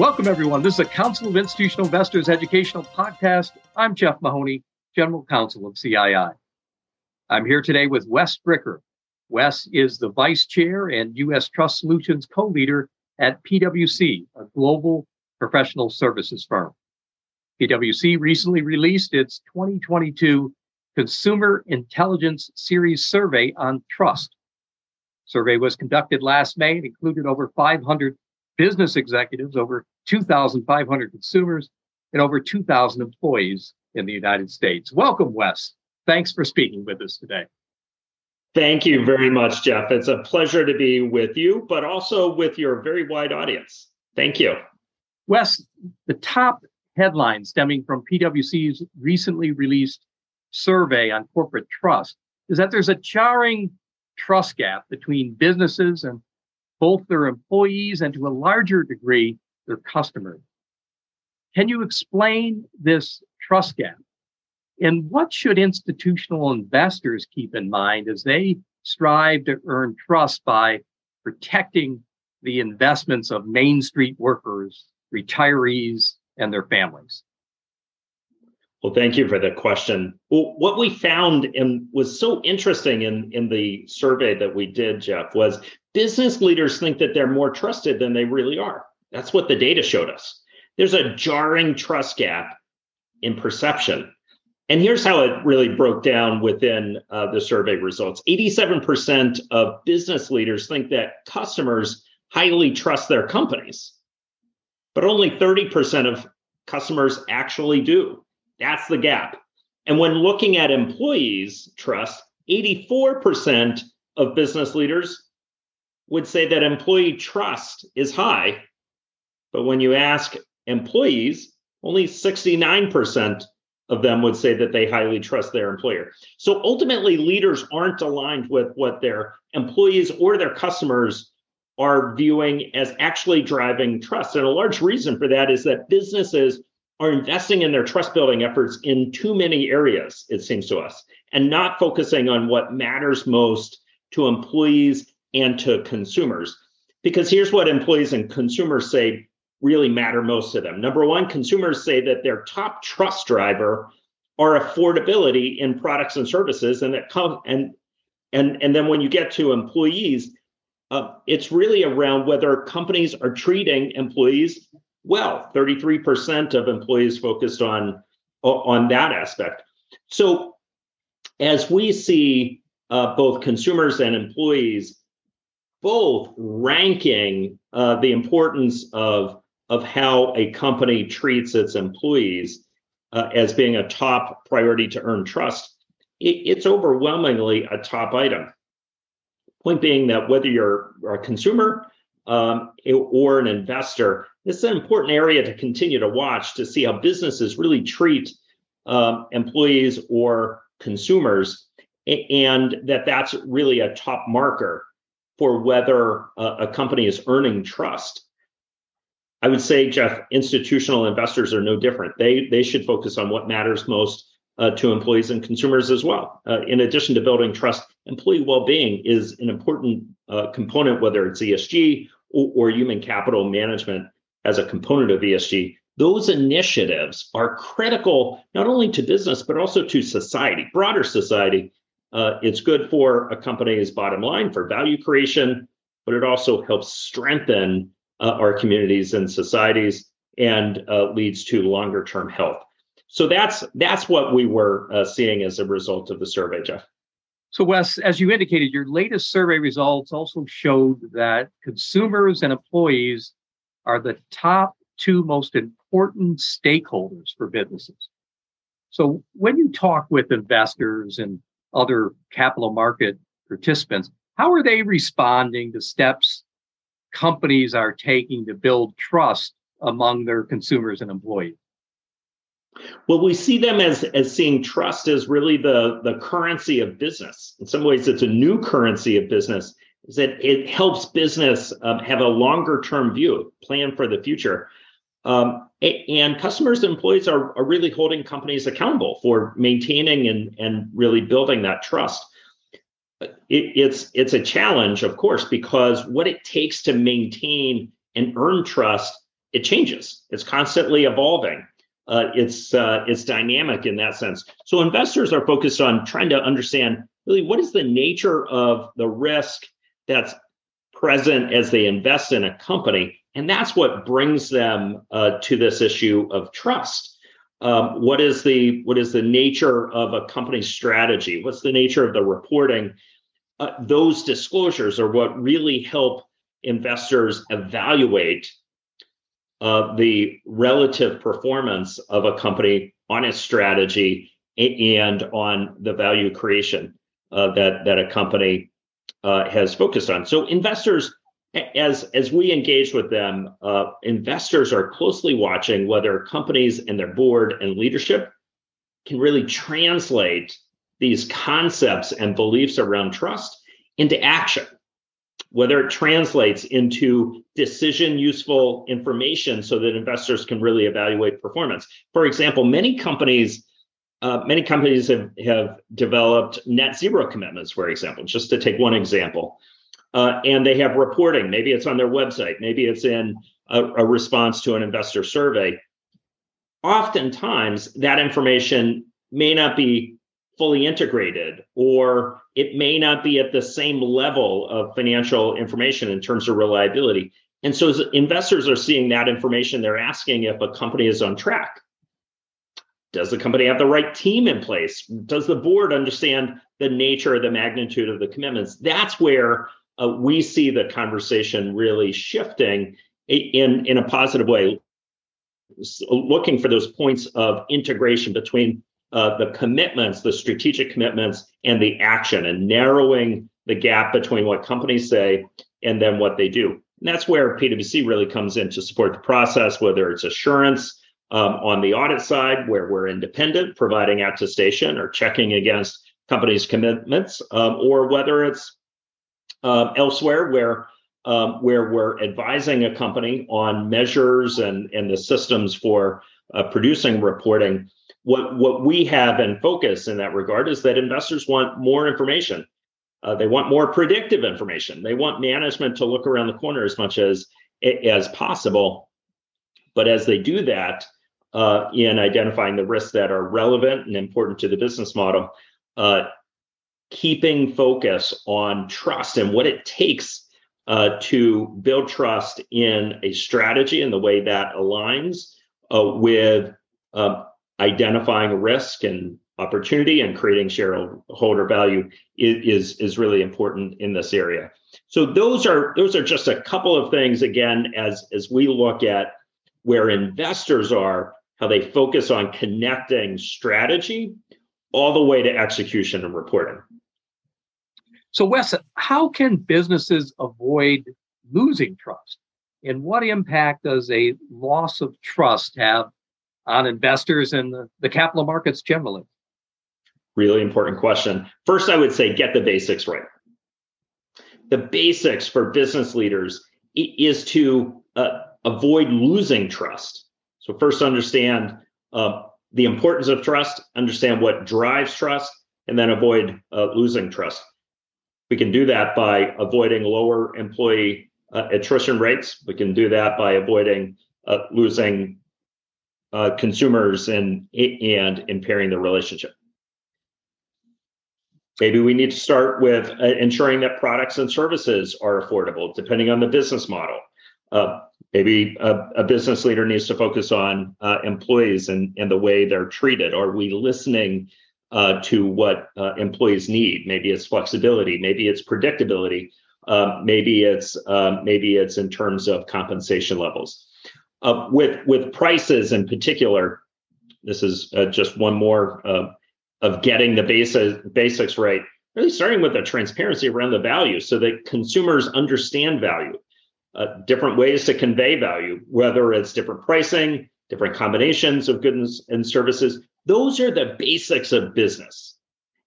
Welcome, everyone. This is a Council of Institutional Investors educational podcast. I'm Jeff Mahoney, General Counsel of CII. I'm here today with Wes Bricker. Wes is the Vice Chair and U.S. Trust Solutions co leader at PwC, a global professional services firm. PwC recently released its 2022 Consumer Intelligence Series survey on trust. Survey was conducted last May and included over 500 business executives, over 2,500 consumers, and over 2,000 employees in the United States. Welcome, Wes. Thanks for speaking with us today. Thank you very much, Jeff. It's a pleasure to be with you, but also with your very wide audience. Thank you. Wes, the top headline stemming from PwC's recently released survey on corporate trust is that there's a jarring trust gap between businesses and both their employees and to a larger degree, their customers. Can you explain this trust gap? And what should institutional investors keep in mind as they strive to earn trust by protecting the investments of Main Street workers, retirees, and their families? Well, thank you for the question. Well, what we found and was so interesting in, in the survey that we did, Jeff, was business leaders think that they're more trusted than they really are. That's what the data showed us. There's a jarring trust gap in perception. And here's how it really broke down within uh, the survey results 87% of business leaders think that customers highly trust their companies, but only 30% of customers actually do. That's the gap. And when looking at employees' trust, 84% of business leaders would say that employee trust is high. But when you ask employees, only 69% of them would say that they highly trust their employer. So ultimately, leaders aren't aligned with what their employees or their customers are viewing as actually driving trust. And a large reason for that is that businesses are investing in their trust building efforts in too many areas, it seems to us, and not focusing on what matters most to employees and to consumers. Because here's what employees and consumers say really matter most to them. Number one, consumers say that their top trust driver are affordability in products and services, and that come and and and then when you get to employees, uh, it's really around whether companies are treating employees well 33% of employees focused on on that aspect so as we see uh, both consumers and employees both ranking uh, the importance of of how a company treats its employees uh, as being a top priority to earn trust it, it's overwhelmingly a top item point being that whether you're a consumer um, or an investor this is an important area to continue to watch to see how businesses really treat um, employees or consumers, and that that's really a top marker for whether a, a company is earning trust. I would say, Jeff, institutional investors are no different. They they should focus on what matters most uh, to employees and consumers as well. Uh, in addition to building trust, employee well-being is an important uh, component, whether it's ESG or, or human capital management as a component of ESG, those initiatives are critical not only to business, but also to society, broader society. Uh, it's good for a company's bottom line for value creation, but it also helps strengthen uh, our communities and societies and uh, leads to longer term health. So that's that's what we were uh, seeing as a result of the survey, Jeff. So, Wes, as you indicated, your latest survey results also showed that consumers and employees are the top two most important stakeholders for businesses. So when you talk with investors and other capital market participants, how are they responding to steps companies are taking to build trust among their consumers and employees? Well, we see them as as seeing trust as really the the currency of business. In some ways, it's a new currency of business is that it helps business um, have a longer term view, plan for the future. Um, and customers and employees are, are really holding companies accountable for maintaining and, and really building that trust. It, it's it's a challenge, of course, because what it takes to maintain and earn trust it changes. It's constantly evolving. Uh, it's uh, it's dynamic in that sense. So investors are focused on trying to understand really what is the nature of the risk that's present as they invest in a company, and that's what brings them uh, to this issue of trust. Um, what is the what is the nature of a company's strategy? What's the nature of the reporting? Uh, those disclosures are what really help investors evaluate uh, the relative performance of a company on its strategy and on the value creation uh, that that a company uh, has focused on. So investors, as as we engage with them, uh, investors are closely watching whether companies and their board and leadership can really translate these concepts and beliefs around trust into action whether it translates into decision useful information so that investors can really evaluate performance. For example, many companies uh, many companies have, have developed net zero commitments, for example, just to take one example. Uh, and they have reporting. Maybe it's on their website. Maybe it's in a, a response to an investor survey. Oftentimes, that information may not be fully integrated or it may not be at the same level of financial information in terms of reliability. And so as investors are seeing that information, they're asking if a company is on track. Does the company have the right team in place? Does the board understand the nature the magnitude of the commitments? That's where uh, we see the conversation really shifting in, in a positive way, looking for those points of integration between uh, the commitments, the strategic commitments, and the action, and narrowing the gap between what companies say and then what they do. And that's where PwC really comes in to support the process, whether it's assurance um, on the audit side, where we're independent, providing attestation or checking against companies' commitments, um, or whether it's uh, elsewhere where um, where we're advising a company on measures and, and the systems for uh, producing reporting what what we have in focus in that regard is that investors want more information. Uh, they want more predictive information. They want management to look around the corner as much as as possible. But as they do that, uh, in identifying the risks that are relevant and important to the business model, uh, keeping focus on trust and what it takes uh, to build trust in a strategy and the way that aligns uh, with uh, identifying risk and opportunity and creating shareholder value is, is, is really important in this area. So those are those are just a couple of things again as as we look at where investors are, how they focus on connecting strategy all the way to execution and reporting. So Wes, how can businesses avoid losing trust? And what impact does a loss of trust have on investors and the, the capital markets generally? Really important question. First, I would say get the basics right. The basics for business leaders is to uh, avoid losing trust. So, first, understand uh, the importance of trust, understand what drives trust, and then avoid uh, losing trust. We can do that by avoiding lower employee uh, attrition rates. We can do that by avoiding uh, losing uh, consumers and and impairing the relationship. Maybe we need to start with uh, ensuring that products and services are affordable, depending on the business model. Uh, maybe a, a, business leader needs to focus on uh, employees and, and the way they're treated. Are we listening uh, to what uh, employees need? Maybe it's flexibility. Maybe it's predictability. maybe it's maybe it's in terms of compensation levels uh, with with prices in particular, this is uh, just one more uh, of getting the basics basics right. Really starting with the transparency around the value, so that consumers understand value. Uh, different ways to convey value, whether it's different pricing, different combinations of goods and services. Those are the basics of business,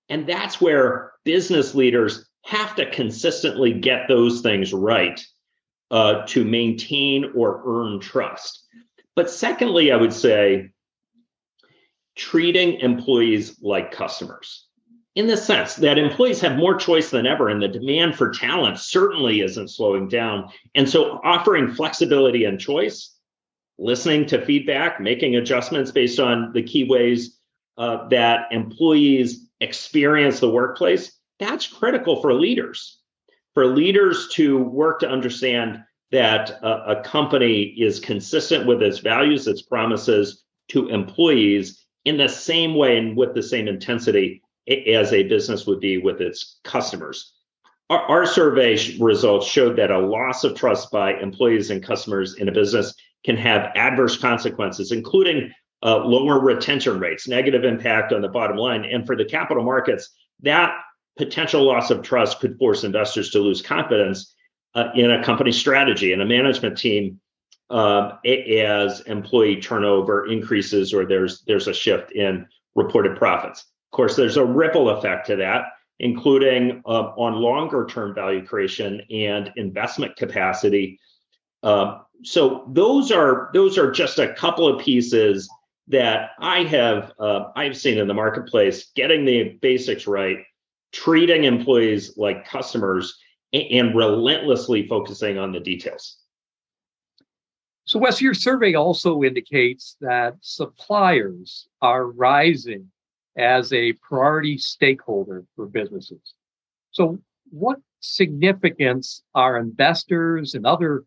and that's where business leaders have to consistently get those things right uh, to maintain or earn trust. But secondly, I would say treating employees like customers in the sense that employees have more choice than ever and the demand for talent certainly isn't slowing down. And so offering flexibility and choice listening to feedback, making adjustments based on the key ways uh, that employees experience the workplace, that's critical for leaders. For leaders to work to understand that a, a company is consistent with its values, its promises to employees in the same way and with the same intensity as a business would be with its customers. Our, our, survey results showed that a loss of trust by employees and customers in a business can have adverse consequences, including uh, lower retention rates, negative impact on the bottom line. And for the capital markets, that potential loss of trust could force investors to lose confidence uh, in a company strategy and a management team um, as employee turnover increases or there's there's a shift in reported profits. Of course, there's a ripple effect to that, including uh, on longer term value creation and investment capacity. Uh, so those are those are just a couple of pieces that I have uh, I've seen in the marketplace. Getting the basics right, treating employees like customers, and, and relentlessly focusing on the details. So, Wes, your survey also indicates that suppliers are rising as a priority stakeholder for businesses. So, what significance are investors and other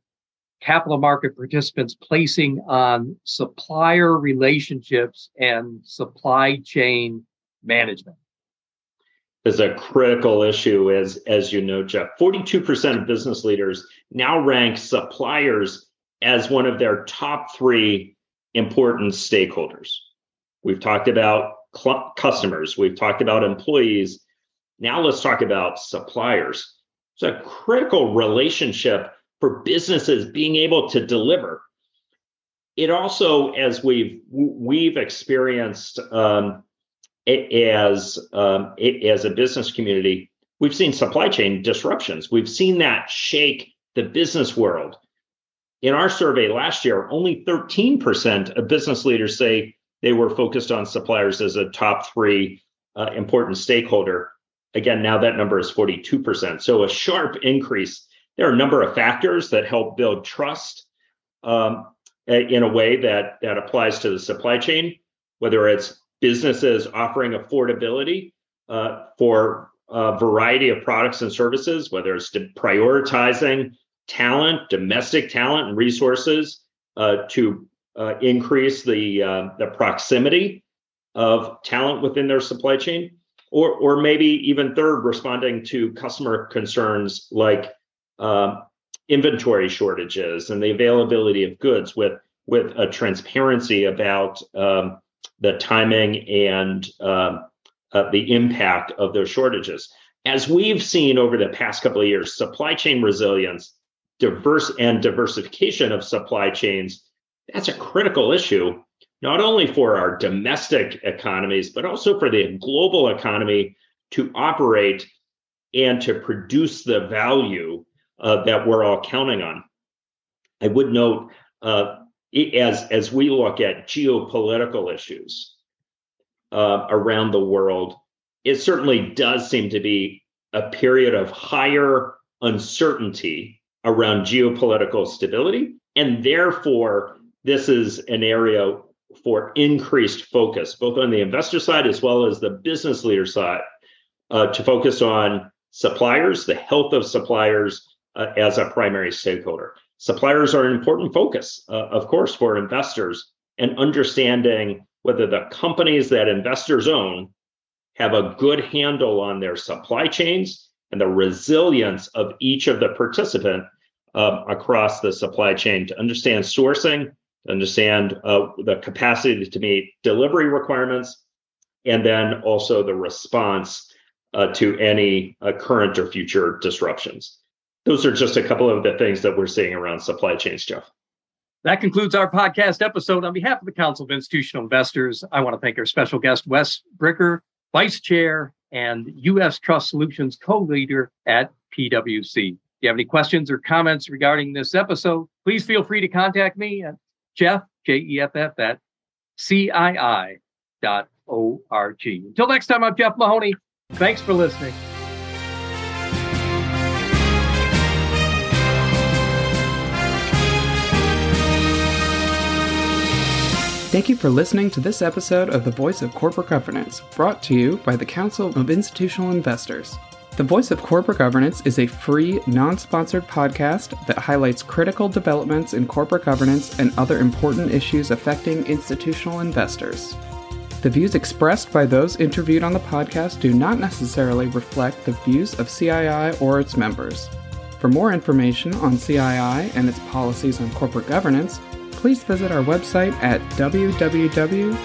capital market participants placing on supplier relationships and supply chain management? Is a critical issue, as as you know, Jeff. Forty-two percent of business leaders now rank suppliers as one of their top three important stakeholders. We've talked about cl- customers, we've talked about employees. Now let's talk about suppliers. It's a critical relationship for businesses being able to deliver. It also, as we've we've experienced um, as um, as a business community, we've seen supply chain disruptions. We've seen that shake the business world. In our survey last year, only 13% of business leaders say they were focused on suppliers as a top three uh, important stakeholder. Again, now that number is 42%. So a sharp increase there are a number of factors that help build trust um, in a way that that applies to the supply chain, whether it's businesses offering affordability uh, for a variety of products and services, whether it's prioritizing talent, domestic talent and resources uh, to uh, increase the uh, the proximity of talent within their supply chain, or or maybe even third, responding to customer concerns like um, inventory shortages and the availability of goods with with a transparency about um, the timing and um, uh, the impact of those shortages. As we've seen over the past couple of years, supply chain resilience, diverse and diversification of supply chains, that's a critical issue, not only for our domestic economies, but also for the global economy to operate and to produce the value uh, that we're all counting on. I would note uh, as as we look at geopolitical issues uh, around the world, it certainly does seem to be a period of higher uncertainty around geopolitical stability, and therefore this is an area for increased focus, both on the investor side as well as the business leader side, uh, to focus on suppliers, the health of suppliers, uh, as a primary stakeholder. Suppliers are an important focus, uh, of course, for investors and understanding whether the companies that investors own have a good handle on their supply chains and the resilience of each of the participant uh, across the supply chain to understand sourcing, understand uh, the capacity to meet delivery requirements, and then also the response uh, to any uh, current or future disruptions those are just a couple of the things that we're seeing around supply chains, Jeff. That concludes our podcast episode. On behalf of the Council of Institutional Investors, I want to thank our special guest, Wes Bricker, Vice Chair and U.S. Trust Solutions co leader at PwC. If you have any questions or comments regarding this episode, please feel free to contact me at Jeff, J E F F, at CII dot org. Until next time, I'm Jeff Mahoney. Thanks for listening. Thank you for listening to this episode of The Voice of Corporate Governance, brought to you by the Council of Institutional Investors. The Voice of Corporate Governance is a free, non sponsored podcast that highlights critical developments in corporate governance and other important issues affecting institutional investors. The views expressed by those interviewed on the podcast do not necessarily reflect the views of CII or its members. For more information on CII and its policies on corporate governance, please visit our website at www.cii.org.